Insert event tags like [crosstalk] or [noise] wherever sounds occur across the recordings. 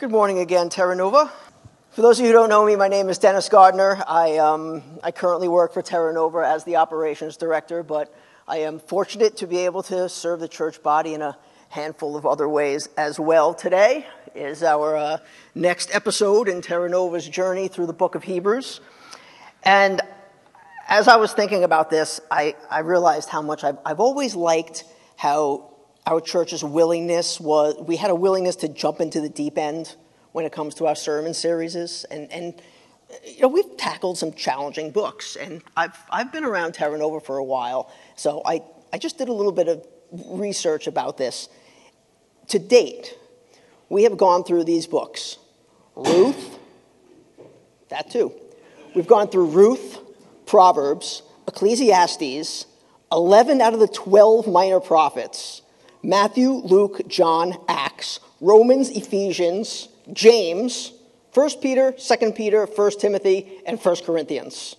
Good morning again, Terra Nova. For those of you who don't know me, my name is Dennis Gardner. I, um, I currently work for Terra Nova as the operations director, but I am fortunate to be able to serve the church body in a handful of other ways as well. Today is our uh, next episode in Terra Nova's journey through the book of Hebrews. And as I was thinking about this, I, I realized how much I've, I've always liked how our church's willingness was, we had a willingness to jump into the deep end when it comes to our sermon series. And, and you know, we've tackled some challenging books, and I've, I've been around Terra Nova for a while, so I, I just did a little bit of research about this. To date, we have gone through these books Ruth, that too. We've gone through Ruth, Proverbs, Ecclesiastes, 11 out of the 12 minor prophets, Matthew, Luke, John, Acts, Romans, Ephesians, James, 1 Peter, 2 Peter, 1 Timothy, and 1 Corinthians.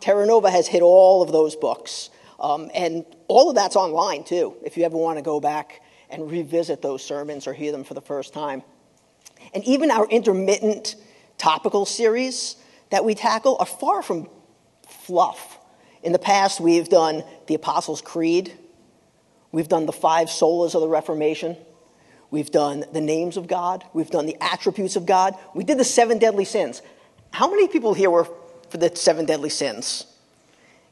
Terra Nova has hit all of those books. Um, and all of that's online too, if you ever want to go back and revisit those sermons or hear them for the first time. And even our intermittent topical series that we tackle are far from fluff. In the past, we've done the Apostles' Creed, We've done the five solas of the Reformation. We've done the names of God. We've done the attributes of God. We did the seven deadly sins. How many people here were for the seven deadly sins?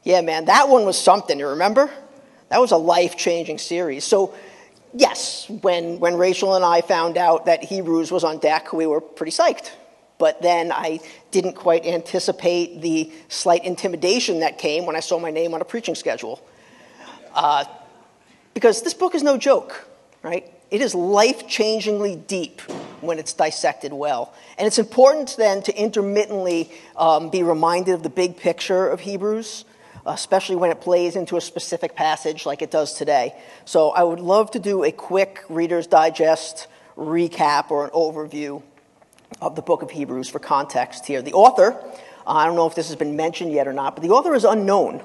Yeah, man, that one was something, you remember? That was a life changing series. So, yes, when, when Rachel and I found out that Hebrews was on deck, we were pretty psyched. But then I didn't quite anticipate the slight intimidation that came when I saw my name on a preaching schedule. Uh, because this book is no joke, right? It is life changingly deep when it's dissected well. And it's important then to intermittently um, be reminded of the big picture of Hebrews, especially when it plays into a specific passage like it does today. So I would love to do a quick Reader's Digest recap or an overview of the book of Hebrews for context here. The author, I don't know if this has been mentioned yet or not, but the author is unknown.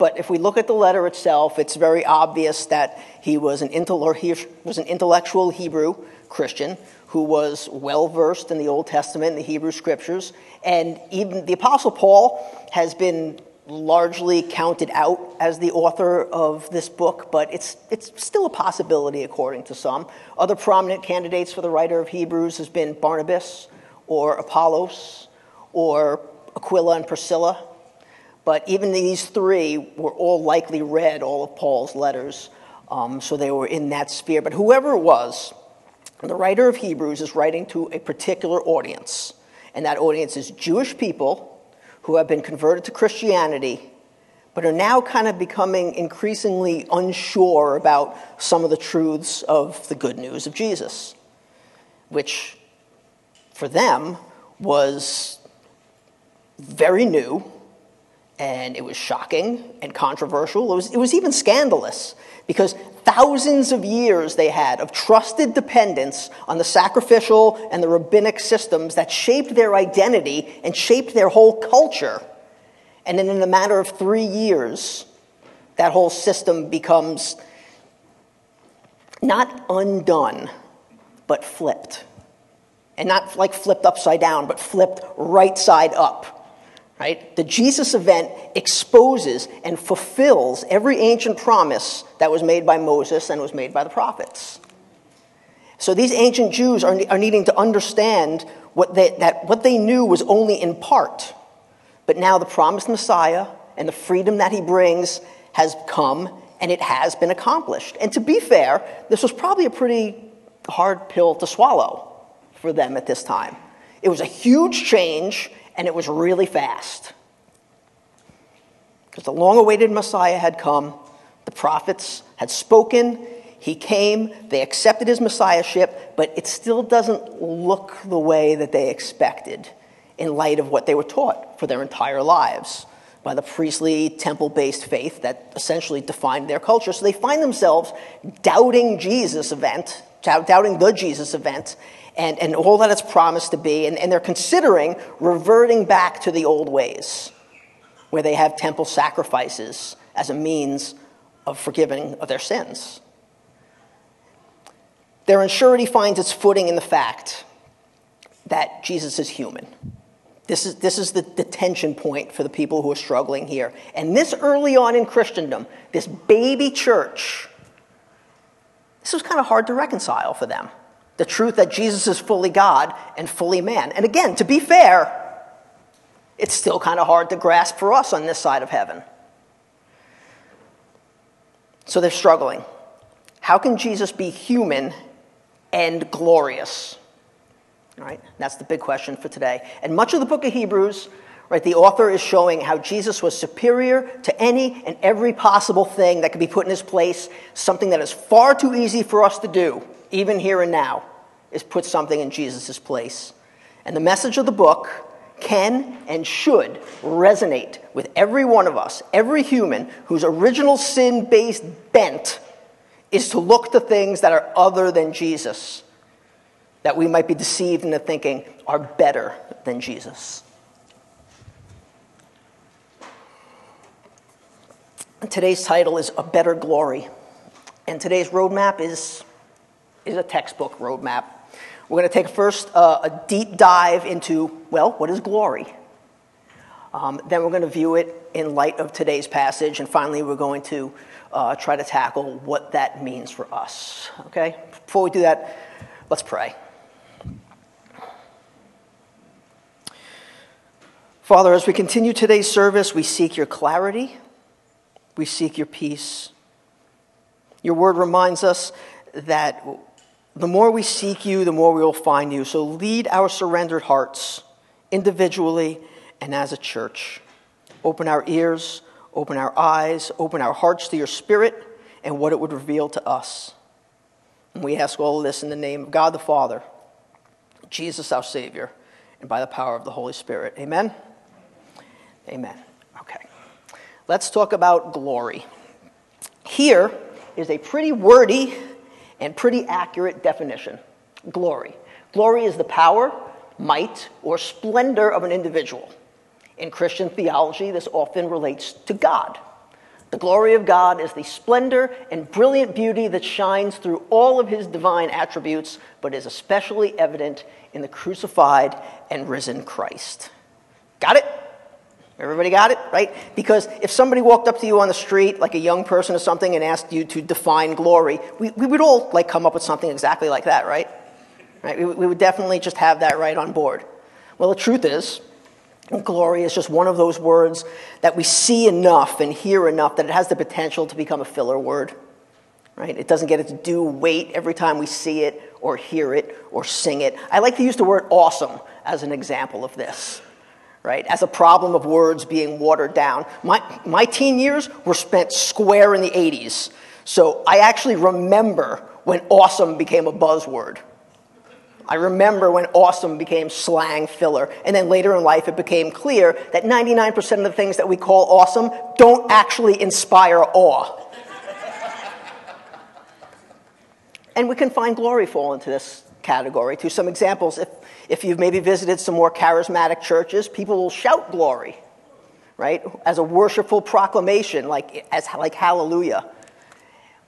But if we look at the letter itself, it's very obvious that he was an, he was an intellectual Hebrew Christian who was well versed in the Old Testament and the Hebrew scriptures. And even the Apostle Paul has been largely counted out as the author of this book, but it's, it's still a possibility according to some. Other prominent candidates for the writer of Hebrews has been Barnabas or Apollos or Aquila and Priscilla. But even these three were all likely read all of Paul's letters, um, so they were in that sphere. But whoever it was, the writer of Hebrews is writing to a particular audience, and that audience is Jewish people who have been converted to Christianity but are now kind of becoming increasingly unsure about some of the truths of the good news of Jesus, which for them was very new and it was shocking and controversial. It was, it was even scandalous because thousands of years they had of trusted dependence on the sacrificial and the rabbinic systems that shaped their identity and shaped their whole culture. And then, in a matter of three years, that whole system becomes not undone, but flipped. And not like flipped upside down, but flipped right side up Right? The Jesus event exposes and fulfills every ancient promise that was made by Moses and was made by the prophets. So these ancient Jews are, are needing to understand what they, that what they knew was only in part. But now the promised Messiah and the freedom that he brings has come and it has been accomplished. And to be fair, this was probably a pretty hard pill to swallow for them at this time. It was a huge change and it was really fast. Because the long awaited Messiah had come, the prophets had spoken, he came, they accepted his messiahship, but it still doesn't look the way that they expected in light of what they were taught for their entire lives by the priestly temple based faith that essentially defined their culture. So they find themselves doubting Jesus event, doubting the Jesus event, and, and all that it's promised to be, and, and they're considering reverting back to the old ways, where they have temple sacrifices as a means of forgiving of their sins. Their insurity finds its footing in the fact that Jesus is human. This is, this is the, the tension point for the people who are struggling here. And this early on in Christendom, this baby church, this was kind of hard to reconcile for them. The truth that Jesus is fully God and fully man. And again, to be fair, it's still kind of hard to grasp for us on this side of heaven. So they're struggling. How can Jesus be human and glorious? All right, that's the big question for today. And much of the book of Hebrews, right, the author is showing how Jesus was superior to any and every possible thing that could be put in his place, something that is far too easy for us to do, even here and now, is put something in Jesus' place. And the message of the book can and should resonate with every one of us, every human whose original sin based bent is to look to things that are other than Jesus that we might be deceived into thinking are better than Jesus. Today's title is A Better Glory. And today's roadmap is, is a textbook roadmap. We're going to take first uh, a deep dive into, well, what is glory? Um, then we're going to view it in light of today's passage. And finally, we're going to uh, try to tackle what that means for us. Okay? Before we do that, let's pray. Father, as we continue today's service, we seek your clarity, we seek your peace. Your word reminds us that the more we seek you, the more we will find you. So lead our surrendered hearts individually and as a church. Open our ears, open our eyes, open our hearts to your spirit and what it would reveal to us. And we ask all of this in the name of God the Father, Jesus our Savior, and by the power of the Holy Spirit. Amen. Amen. Okay. Let's talk about glory. Here is a pretty wordy and pretty accurate definition glory. Glory is the power, might, or splendor of an individual. In Christian theology, this often relates to God. The glory of God is the splendor and brilliant beauty that shines through all of his divine attributes, but is especially evident in the crucified and risen Christ. Got it? Everybody got it, right? Because if somebody walked up to you on the street, like a young person or something, and asked you to define glory, we, we would all like come up with something exactly like that, right? Right? We, we would definitely just have that right on board. Well, the truth is, glory is just one of those words that we see enough and hear enough that it has the potential to become a filler word. Right? It doesn't get its due weight every time we see it or hear it or sing it. I like to use the word awesome as an example of this right, as a problem of words being watered down. My, my teen years were spent square in the 80s, so I actually remember when awesome became a buzzword. I remember when awesome became slang filler. And then later in life, it became clear that 99% of the things that we call awesome don't actually inspire awe. and we can find glory fall into this category. To some examples, if if you've maybe visited some more charismatic churches, people will shout glory, right? As a worshipful proclamation, like, as, like hallelujah.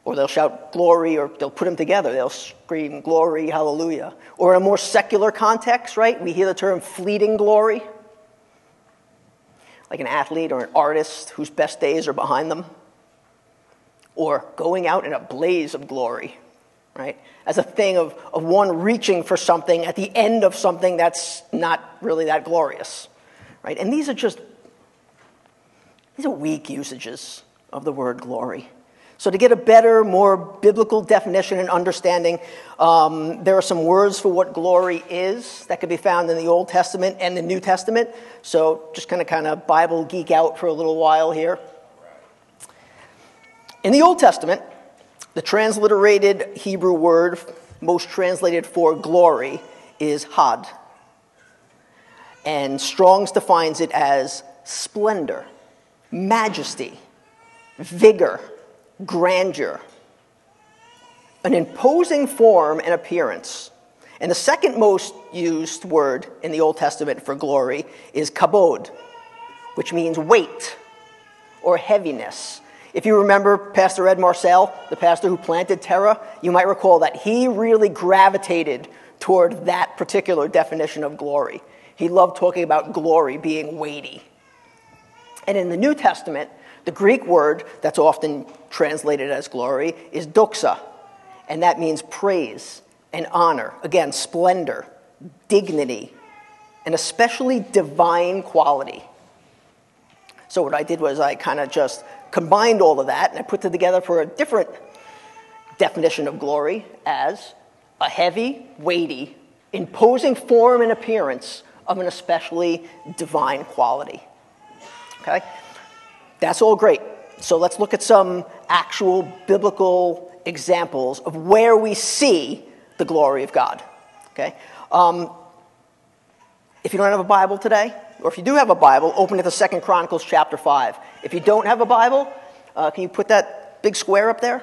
Or they'll shout glory, or they'll put them together. They'll scream glory, hallelujah. Or in a more secular context, right? We hear the term fleeting glory. Like an athlete or an artist whose best days are behind them. Or going out in a blaze of glory, right? As a thing of, of one reaching for something at the end of something that's not really that glorious, right? And these are just, these are weak usages of the word glory. So, to get a better, more biblical definition and understanding, um, there are some words for what glory is that can be found in the Old Testament and the New Testament. So, just kind of kind of Bible geek out for a little while here. In the Old Testament, the transliterated Hebrew word most translated for glory is hod. And Strong's defines it as splendor, majesty, vigor, grandeur, an imposing form and appearance. And the second most used word in the Old Testament for glory is kabod, which means weight or heaviness if you remember Pastor Ed Marcel, the pastor who planted Terra, you might recall that he really gravitated toward that particular definition of glory. He loved talking about glory being weighty. And in the New Testament, the Greek word that's often translated as glory is doxa, and that means praise and honor. Again, splendor, dignity, and especially divine quality. So, what I did was I kind of just combined all of that and I put it together for a different definition of glory as a heavy, weighty, imposing form and appearance of an especially divine quality. Okay? That's all great. So let's look at some actual biblical examples of where we see the glory of God. Okay? Um, if you don't have a Bible today, or if you do have a Bible, open it to Second Chronicles chapter 5. If you don't have a Bible, uh, can you put that big square up there?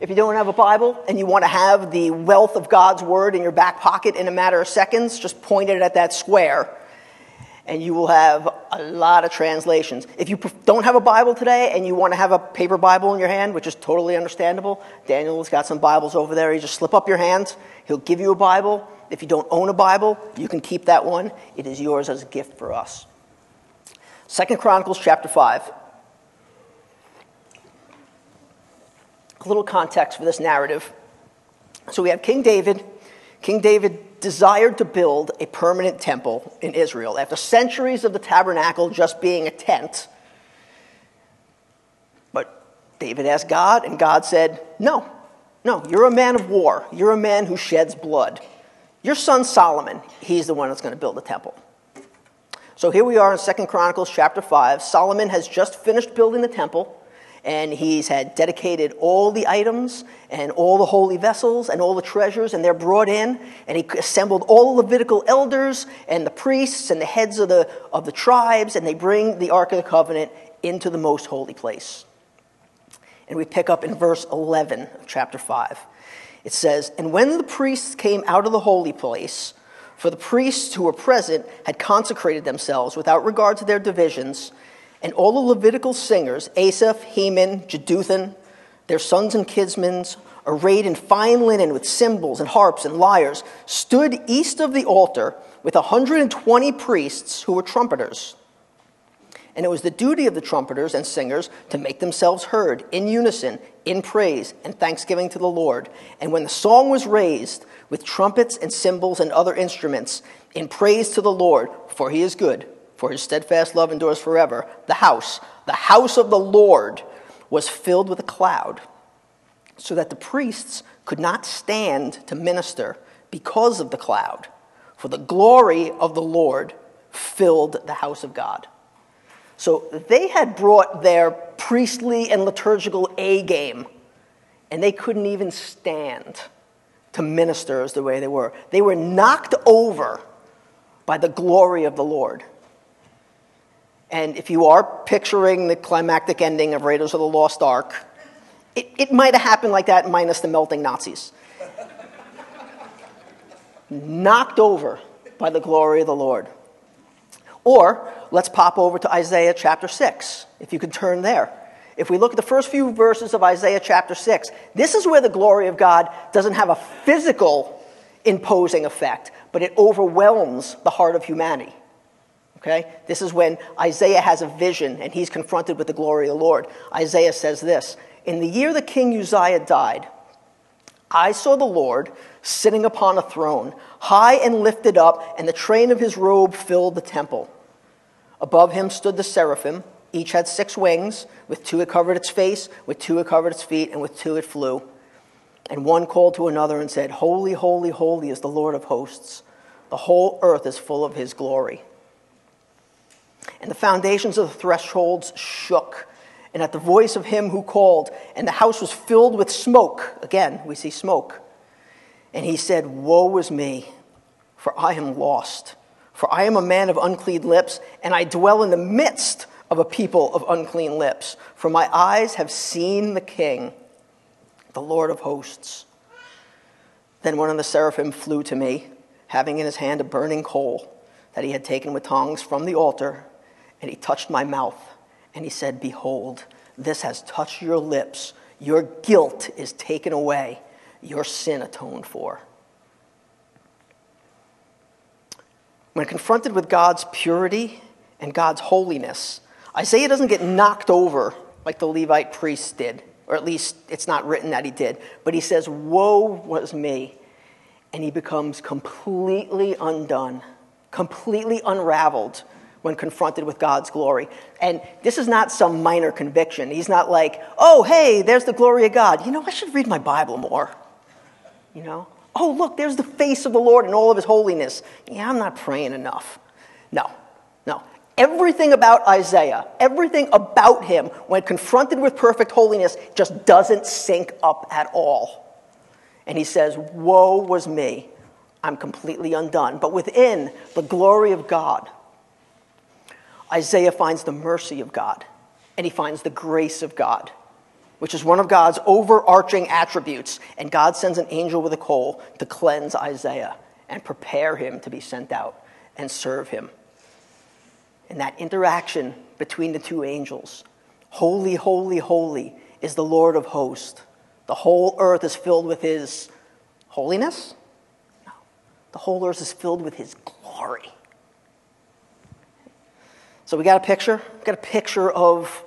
If you don't have a Bible and you want to have the wealth of God's Word in your back pocket in a matter of seconds, just point it at that square and you will have a lot of translations. If you don't have a Bible today and you want to have a paper Bible in your hand, which is totally understandable, Daniel's got some Bibles over there. You just slip up your hands, he'll give you a Bible. If you don't own a Bible, you can keep that one. It is yours as a gift for us. Second Chronicles chapter 5. Little context for this narrative. So we have King David. King David desired to build a permanent temple in Israel. After centuries of the tabernacle just being a tent, but David asked God, and God said, No, no, you're a man of war. You're a man who sheds blood. Your son Solomon, he's the one that's going to build the temple. So here we are in Second Chronicles chapter 5. Solomon has just finished building the temple and he's had dedicated all the items and all the holy vessels and all the treasures, and they're brought in, and he assembled all the Levitical elders and the priests and the heads of the, of the tribes, and they bring the Ark of the Covenant into the most holy place. And we pick up in verse 11 of chapter 5. It says, And when the priests came out of the holy place, for the priests who were present had consecrated themselves without regard to their divisions, and all the Levitical singers, Asaph, Heman, Jeduthun, their sons and kinsmen, arrayed in fine linen with cymbals and harps and lyres, stood east of the altar with 120 priests who were trumpeters. And it was the duty of the trumpeters and singers to make themselves heard in unison, in praise and thanksgiving to the Lord. And when the song was raised with trumpets and cymbals and other instruments, in praise to the Lord, for he is good for his steadfast love endures forever. The house, the house of the Lord, was filled with a cloud, so that the priests could not stand to minister because of the cloud, for the glory of the Lord filled the house of God. So they had brought their priestly and liturgical A game, and they couldn't even stand to minister as the way they were. They were knocked over by the glory of the Lord. And if you are picturing the climactic ending of Raiders of the Lost Ark, it, it might have happened like that, minus the melting Nazis. Knocked over by the glory of the Lord. Or let's pop over to Isaiah chapter 6, if you could turn there. If we look at the first few verses of Isaiah chapter 6, this is where the glory of God doesn't have a physical imposing effect, but it overwhelms the heart of humanity. Okay? This is when Isaiah has a vision and he's confronted with the glory of the Lord. Isaiah says this In the year the king Uzziah died, I saw the Lord sitting upon a throne, high and lifted up, and the train of his robe filled the temple. Above him stood the seraphim. Each had six wings. With two it covered its face, with two it covered its feet, and with two it flew. And one called to another and said, Holy, holy, holy is the Lord of hosts. The whole earth is full of his glory. And the foundations of the thresholds shook. And at the voice of him who called, and the house was filled with smoke. Again, we see smoke. And he said, Woe is me, for I am lost. For I am a man of unclean lips, and I dwell in the midst of a people of unclean lips. For my eyes have seen the King, the Lord of hosts. Then one of the seraphim flew to me, having in his hand a burning coal that he had taken with tongs from the altar and he touched my mouth and he said, Behold, this has touched your lips. Your guilt is taken away, your sin atoned for. when confronted with God's purity and God's holiness, Isaiah doesn't get knocked over like the Levite priests did, or at least it's not written that he did, but he says, Woe was me. And he becomes completely undone, completely unraveled when confronted with God's glory. And this is not some minor conviction. He's not like, oh, hey, there's the glory of God. You know, I should read my Bible more. You know, oh, look, there's the face of the Lord and all of his holiness. Yeah, I'm not praying enough. No, no. Everything about Isaiah, everything about him, when confronted with perfect holiness, just doesn't sync up at all. And he says, Woe was me. I'm completely undone. But within the glory of God, Isaiah finds the mercy of God and he finds the grace of God which is one of God's overarching attributes. And God sends an angel with a coal to cleanse Isaiah and prepare him to be sent out and serve him. And that interaction between the two angels holy, holy, holy is the Lord of hosts. The whole earth is filled with his holiness? No. The whole earth is filled with his glory. So we got a picture? We got a picture of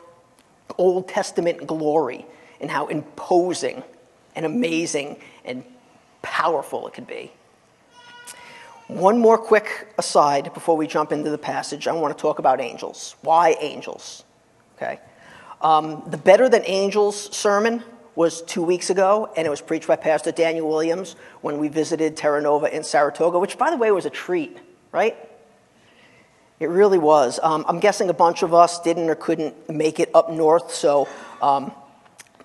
Old Testament glory and how imposing and amazing and powerful it could be. One more quick aside before we jump into the passage. I want to talk about angels. Why angels? Okay. Um, the Better Than Angels sermon was two weeks ago, and it was preached by Pastor Daniel Williams when we visited Terra Nova in Saratoga, which, by the way, was a treat, right? It really was. Um, I'm guessing a bunch of us didn't or couldn't make it up north, so um,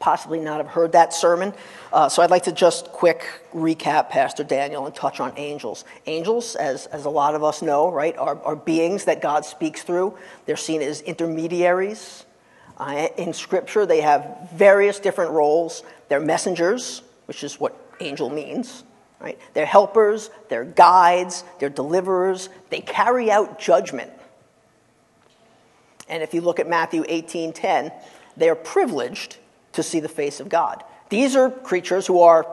possibly not have heard that sermon. Uh, so I'd like to just quick recap Pastor Daniel and touch on angels. Angels, as, as a lot of us know, right, are, are beings that God speaks through. They're seen as intermediaries. Uh, in Scripture, they have various different roles. They're messengers, which is what angel means. Right? They're helpers, they're guides, they're deliverers, they carry out judgment. And if you look at Matthew 18:10, they are privileged to see the face of God. These are creatures who are,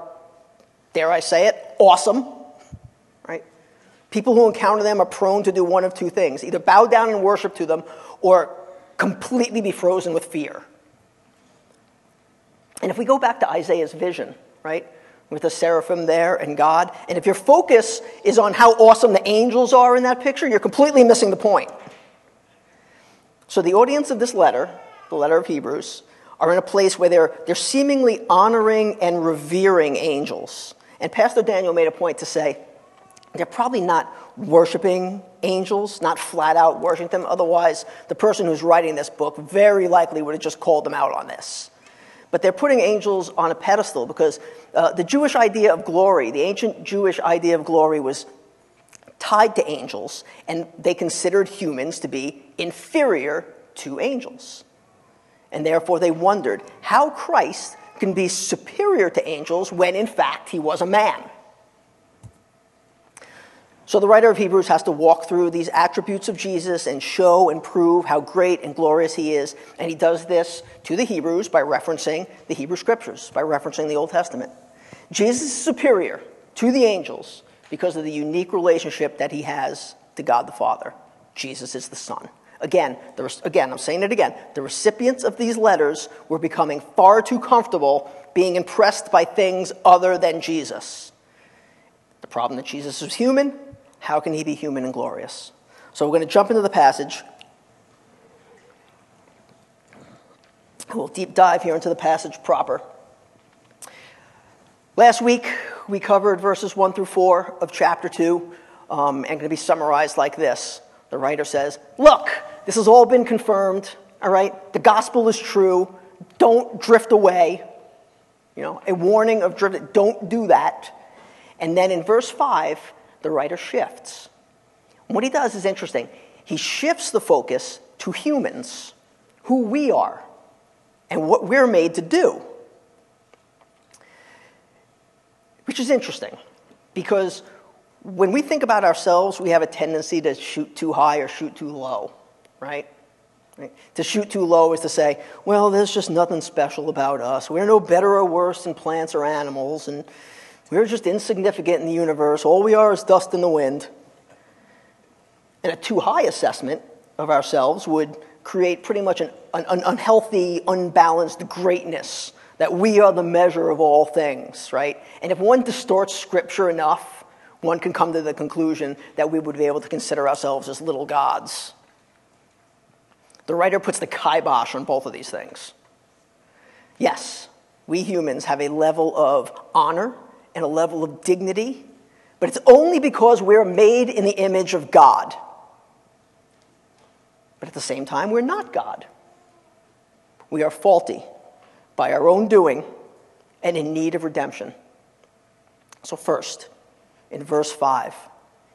dare I say it, awesome. Right? People who encounter them are prone to do one of two things either bow down and worship to them or completely be frozen with fear. And if we go back to Isaiah's vision, right? With the seraphim there and God. And if your focus is on how awesome the angels are in that picture, you're completely missing the point. So, the audience of this letter, the letter of Hebrews, are in a place where they're, they're seemingly honoring and revering angels. And Pastor Daniel made a point to say they're probably not worshiping angels, not flat out worshiping them. Otherwise, the person who's writing this book very likely would have just called them out on this but they're putting angels on a pedestal because uh, the Jewish idea of glory, the ancient Jewish idea of glory, was tied to angels, and they considered humans to be inferior to angels. And therefore, they wondered how Christ can be superior to angels when, in fact, he was a man. So the writer of Hebrews has to walk through these attributes of Jesus and show and prove how great and glorious he is. And he does this to the Hebrews by referencing the Hebrew scriptures, by referencing the Old Testament. Jesus is superior to the angels because of the unique relationship that he has to God the Father. Jesus is the Son. Again, the, again, I'm saying it again. The recipients of these letters were becoming far too comfortable being impressed by things other than Jesus. The problem that Jesus was human, how can he be human and glorious? So we're going to jump into the passage. We'll deep dive here into the passage proper. Last week, we covered verses 1 through 4 of chapter 2, um, and going to be summarized like this. The writer says, Look, this has all been confirmed, all right? The gospel is true. Don't drift away. You know, a warning of drift, don't do that. And then in verse 5, the writer shifts. what he does is interesting. He shifts the focus to humans, who we are, and what we're made to do. Which is interesting because when we think about ourselves, we have a tendency to shoot too high or shoot too low, right? right? To shoot too low is to say, well, there's just nothing special about us. We're no better or worse than plants or animals, and we're just insignificant in the universe. All we are is dust in the wind. And a too high assessment of ourselves would create pretty much an, an, an unhealthy, unbalanced greatness that we are the measure of all things, right? And if one distorts scripture enough, one can come to the conclusion that we would be able to consider ourselves as little gods. The writer puts the kibosh on both of these things. Yes, we humans have a level of honor and a level of dignity, but it's only because we're made in the image of God. But at the same time, we're not God. We are faulty by our own doing and in need of redemption. So, first, in verse 5,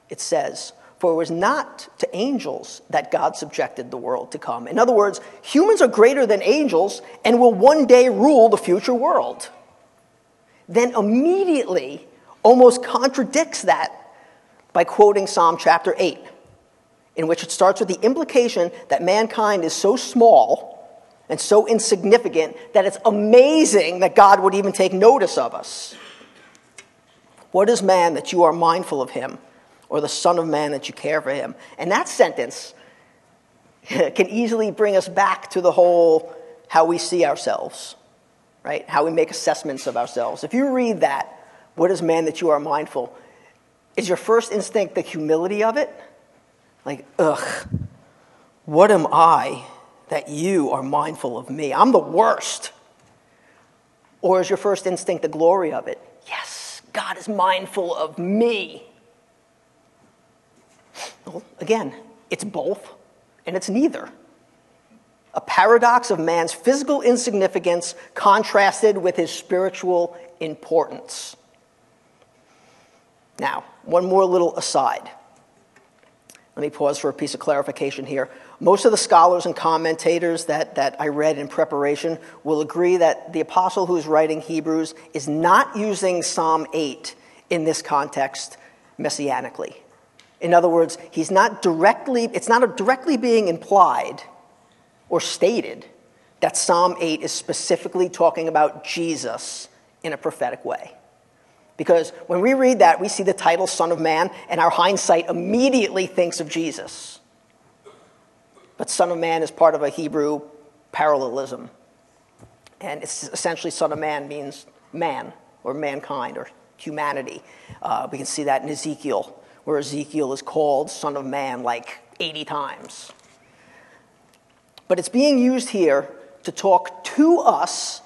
it says, For it was not to angels that God subjected the world to come. In other words, humans are greater than angels and will one day rule the future world. Then immediately almost contradicts that by quoting Psalm chapter 8 in which it starts with the implication that mankind is so small and so insignificant that it's amazing that God would even take notice of us. What is man that you are mindful of him, or the Son of Man that you care for him? And that sentence [laughs] can easily bring us back to the whole how we see ourselves, right? How we make assessments of ourselves. If you read that, what is man that you are mindful? Is your first instinct the humility of it? Like, ugh, what am I that you are mindful of me? I'm the worst. Or is your first instinct the glory of it? Yes, God is mindful of me. Well, again, it's both and it's neither. A paradox of man's physical insignificance contrasted with his spiritual importance. Now, one more little aside. Let me pause for a piece of clarification here. Most of the scholars and commentators that, that I read in preparation will agree that the apostle who's writing Hebrews is not using Psalm 8 in this context messianically. In other words, he's not directly, it's not directly being implied or stated that Psalm 8 is specifically talking about Jesus in a prophetic way. Because when we read that, we see the title Son of Man, and our hindsight immediately thinks of Jesus. But Son of Man is part of a Hebrew parallelism. And it's essentially Son of Man means man, or mankind, or humanity. Uh, we can see that in Ezekiel, where Ezekiel is called Son of Man like 80 times. But it's being used here to talk to us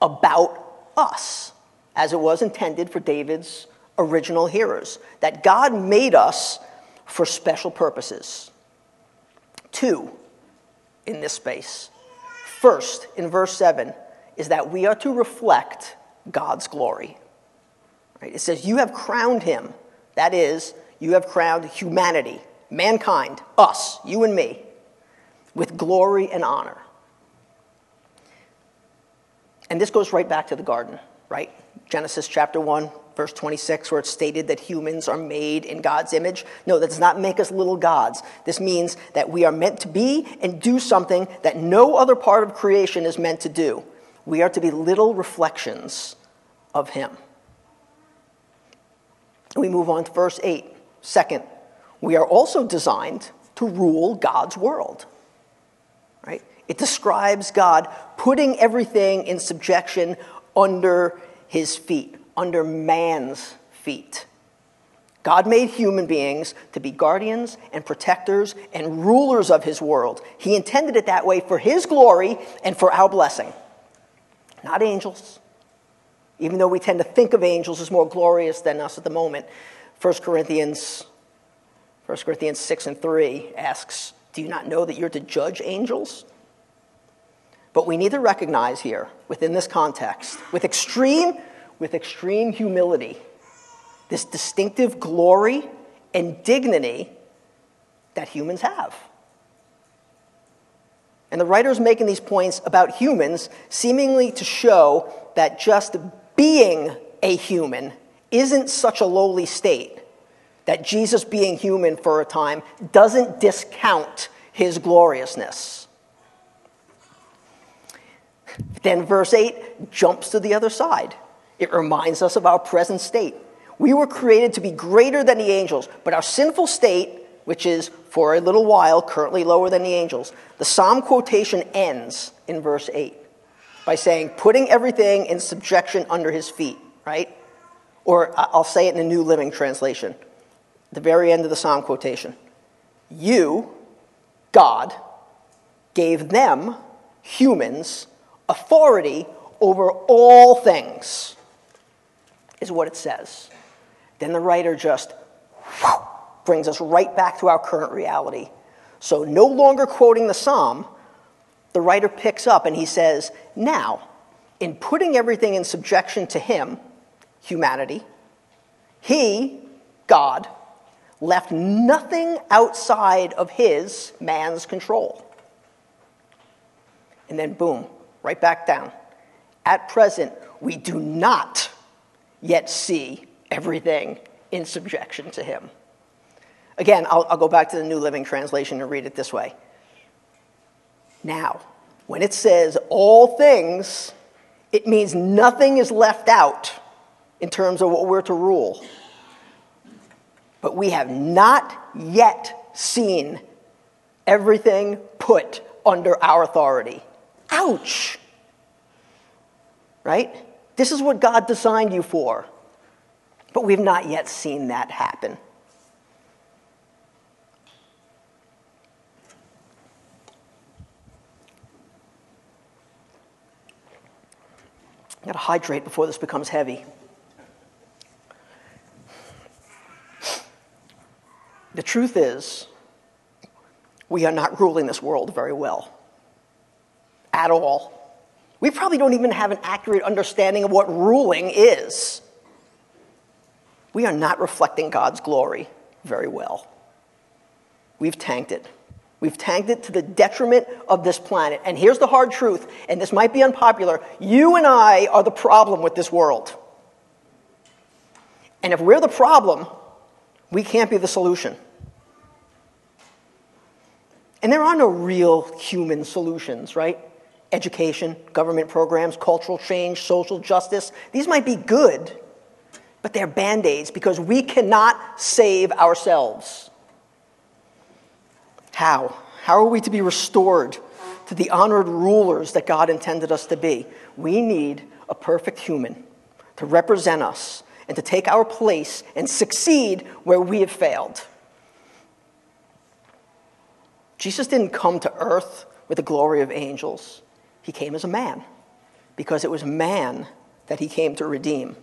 about us as it was intended for David's original hearers, that God made us for special purposes. Two in this space. First, in verse 7, is that we are to reflect God's glory. Right? It says, You have crowned him. That is, you have crowned humanity, mankind, us, you and me, with glory and honor. And this goes right back to the garden, right? Genesis chapter 1, verse 26, where it's stated that humans are made in God's image. No, that does not make us little gods. This means that we are meant to be and do something that no other part of creation is meant to do. We are to be little reflections of Him. We move on to verse 8. Second, we are also designed to rule God's world. Right? It describes God putting everything in subjection under his feet, under man's feet. God made human beings to be guardians and protectors and rulers of his world. He intended it that way for his glory and for our blessing. Not angels, even though we tend to think of angels as more glorious than us at the moment. 1 Corinthians, 1 Corinthians 6 and 3 asks, Do you not know that you're to judge angels? But we need to recognize here, within this context, with extreme, with extreme humility, this distinctive glory and dignity that humans have. And the writer's making these points about humans, seemingly to show that just being a human isn't such a lowly state, that Jesus being human for a time doesn't discount his gloriousness. Then verse 8 jumps to the other side. It reminds us of our present state. We were created to be greater than the angels, but our sinful state which is for a little while currently lower than the angels, the psalm quotation ends in verse 8 by saying, putting everything in subjection under his feet, right? Or uh, I'll say it in the New Living Translation, the very end of the psalm quotation. You, God, gave them, humans, authority over all things, is what it says. Then the writer just brings us right back to our current reality. So, no longer quoting the psalm, the writer picks up and he says, Now, in putting everything in subjection to him, humanity, he, God, left nothing outside of his, man's control. And then, boom, right back down. At present, we do not yet see everything in subjection to him. Again, I'll, I'll, go back to the New Living Translation and read it this way. Now, when it says all things, it means nothing is left out in terms of what we're to rule. But we have not yet seen everything put under our authority. Ouch! Right? This is what God designed you for. But we've not yet seen that happen. I gotta hydrate before this becomes heavy. Truth is, we are not ruling this world very well. At all. We probably don't even have an accurate understanding of what ruling is. We are not reflecting God's glory very well. We've tanked it. We've tanked it to the detriment of this planet. And here's the hard truth, and this might be unpopular you and I are the problem with this world. And if we're the problem, we can't be the solution. And there are no real human solutions, right? Education, government programs, cultural change, social justice, these might be good, but they're band aids because we cannot save ourselves. How? How are we to be restored to the honored rulers that God intended us to be? We need a perfect human to represent us and to take our place and succeed where we have failed. Jesus didn't come to earth with the glory of angels. He came as a man because it was man that he came to redeem.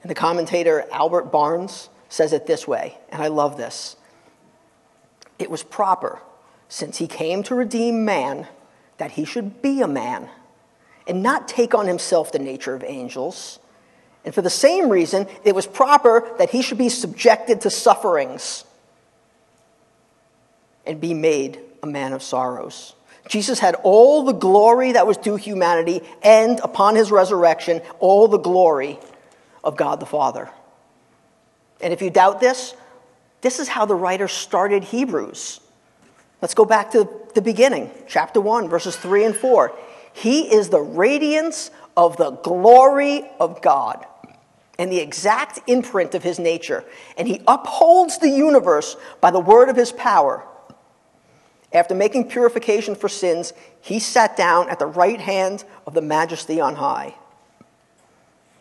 And the commentator Albert Barnes says it this way, and I love this. It was proper, since he came to redeem man, that he should be a man and not take on himself the nature of angels. And for the same reason, it was proper that he should be subjected to sufferings and be made a man of sorrows. Jesus had all the glory that was due humanity, and upon his resurrection, all the glory of God the Father. And if you doubt this, this is how the writer started Hebrews. Let's go back to the beginning, chapter 1, verses 3 and 4. He is the radiance of the glory of God and the exact imprint of his nature, and he upholds the universe by the word of his power. After making purification for sins, he sat down at the right hand of the majesty on high,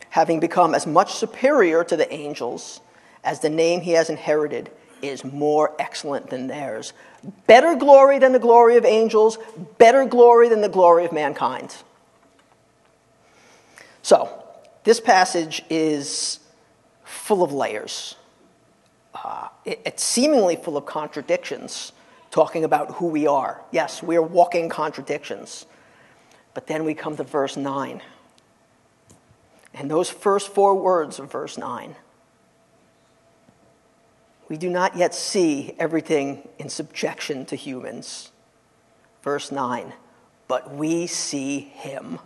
having become as much superior to the angels as the name he has inherited is more excellent than theirs. Better glory than the glory of angels, better glory than the glory of mankind. So, this passage is full of layers. Uh, it, it's seemingly full of contradictions, talking about who we are. Yes, we are walking contradictions. But then we come to verse 9. And those first four words of verse 9 we do not yet see everything in subjection to humans. Verse 9, but we see him.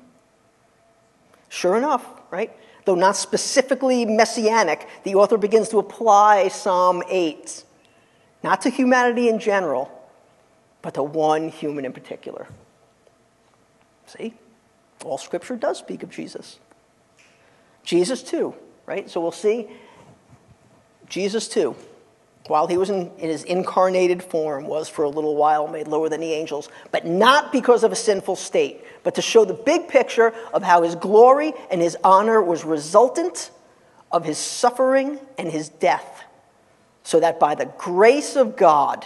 Sure enough, right? Though not specifically messianic, the author begins to apply Psalm 8, not to humanity in general, but to one human in particular. See? All scripture does speak of Jesus. Jesus, too, right? So we'll see Jesus, too while he was in, in, his incarnated form, was for a little while made lower than the angels, but not because of a sinful state, but to show the big picture of how his glory and his honor was resultant of his suffering and his death, so that by the grace of God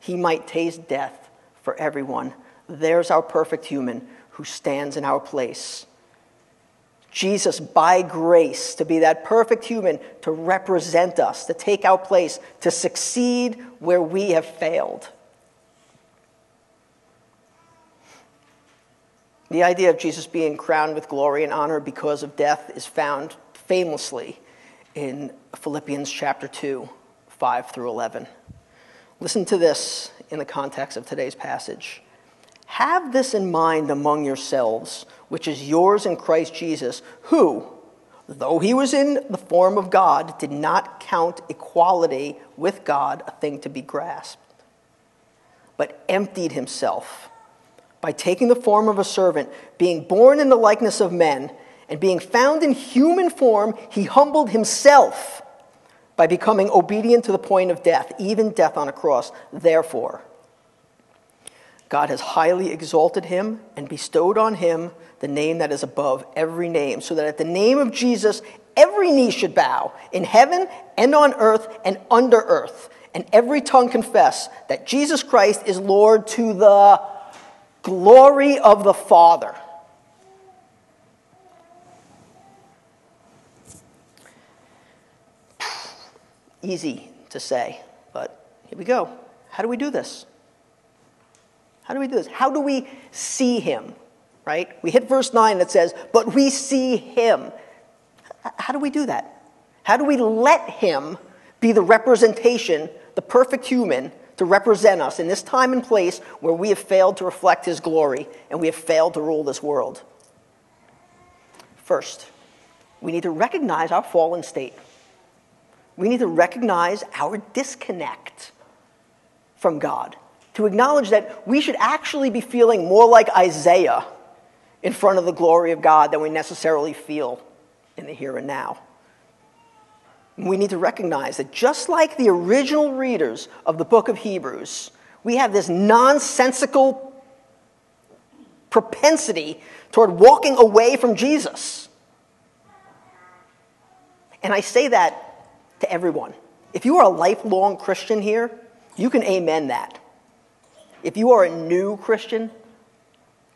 he might taste death for everyone. There's our perfect human who stands in our place. Jesus, by grace, to be that perfect human, to represent us, to take our place, to succeed where we have failed. The idea of Jesus being crowned with glory and honor because of death is found famously in Philippians chapter 2, 5 through 11. Listen to this in the context of today's passage. Have this in mind among yourselves, which is yours in Christ Jesus, who, though he was in the form of God, did not count equality with God a thing to be grasped, but emptied himself by taking the form of a servant, being born in the likeness of men, and being found in human form, he humbled himself by becoming obedient to the point of death, even death on a cross. Therefore, God has highly exalted him and bestowed on him the name that is above every name, so that at the name of Jesus, every knee should bow in heaven and on earth and under earth, and every tongue confess that Jesus Christ is Lord to the glory of the Father. Easy to say, but here we go. How do we do this? How do we do this? How do we see him? Right? We hit verse 9 that says, But we see him. How do we do that? How do we let him be the representation, the perfect human, to represent us in this time and place where we have failed to reflect his glory and we have failed to rule this world? First, we need to recognize our fallen state. We need to recognize our disconnect from God to acknowledge that we should actually be feeling more like Isaiah in front of the glory of God than we necessarily feel in the here and now. We need to recognize that just like the original readers of the book of Hebrews, we have this nonsensical propensity toward walking away from Jesus. And I say that to everyone. If you are a lifelong Christian here, you can amen that. If you are a new Christian,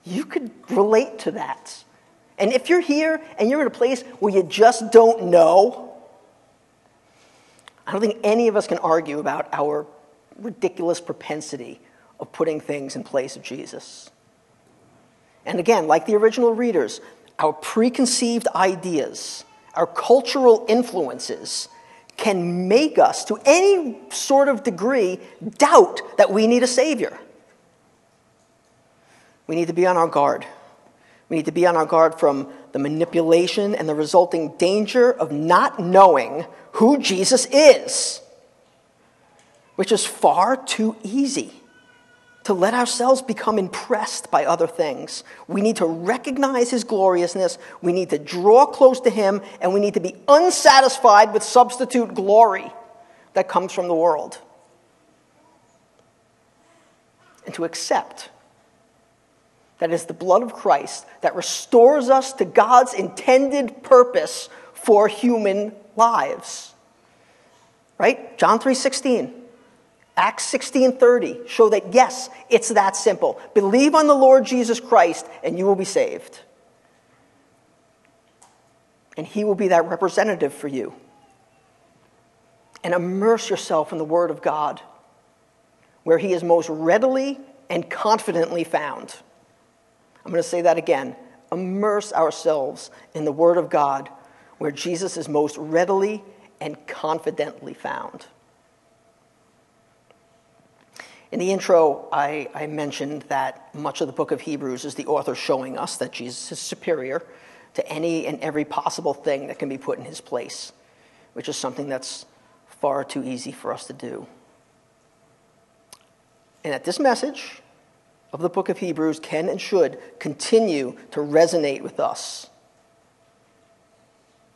you could relate to that. And if you're here and you're in a place where you just don't know, I don't think any of us can argue about our ridiculous propensity of putting things in place of Jesus. And again, like the original readers, our preconceived ideas, our cultural influences can make us, to any sort of degree, doubt that we need a Savior. We need to be on our guard. We need to be on our guard from the manipulation and the resulting danger of not knowing who Jesus is, which is far too easy to let ourselves become impressed by other things. We need to recognize his gloriousness, we need to draw close to him, and we need to be unsatisfied with substitute glory that comes from the world. And to accept that is the blood of Christ that restores us to God's intended purpose for human lives. Right? John 3:16. Acts 16:30 show that yes, it's that simple. Believe on the Lord Jesus Christ and you will be saved. And he will be that representative for you. And immerse yourself in the word of God where he is most readily and confidently found. I'm going to say that again. Immerse ourselves in the Word of God where Jesus is most readily and confidently found. In the intro, I, I, mentioned that much of the book of Hebrews is the author showing us that Jesus is superior to any and every possible thing that can be put in his place, which is something that's far too easy for us to do. And at this message, of the book of Hebrews can and should continue to resonate with us.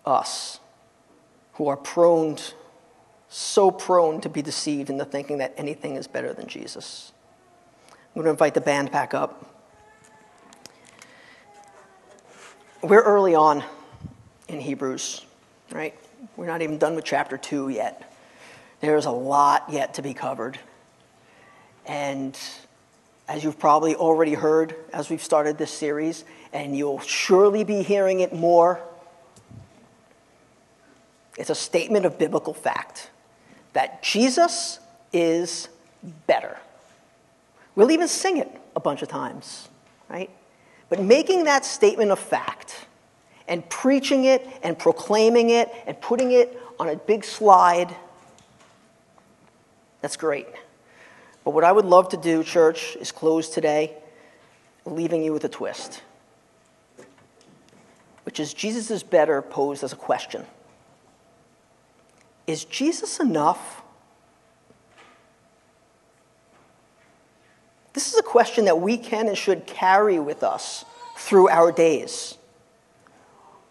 Us, who are prone so prone to be deceived into thinking that anything is better than Jesus. I'm going to invite the band back up. We're early on in Hebrews, right? We're not even done with chapter 2 yet. There's a lot yet to be covered. And as you've probably already heard as we've started this series, and you'll surely be hearing it more, it's a statement of biblical fact that Jesus is better. We'll even sing it a bunch of times, right? But making that statement of fact and preaching it and proclaiming it and putting it on a big slide, that's great. But what I would love to do, church, is close today leaving you with a twist, which is Jesus is better posed as a question. Is Jesus enough? This is a question that we can and should carry with us through our days.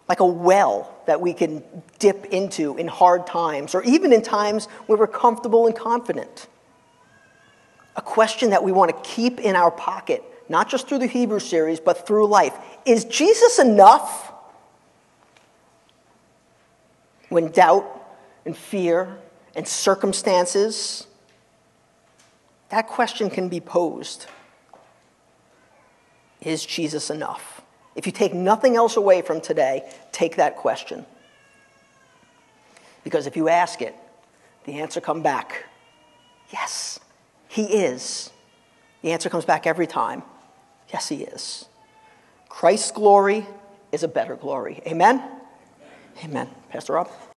Like a well that we can dip into in hard times, or even in times where we're comfortable and confident. A question that we want to keep in our pocket, not just through the Hebrew series, but through life. Is Jesus enough? When doubt and fear and circumstances, that question can be posed Is Jesus enough? If you take nothing else away from today, take that question. Because if you ask it, the answer come back yes, he is. The answer comes back every time yes, he is. Christ's glory is a better glory. Amen? Amen. Pastor Rob?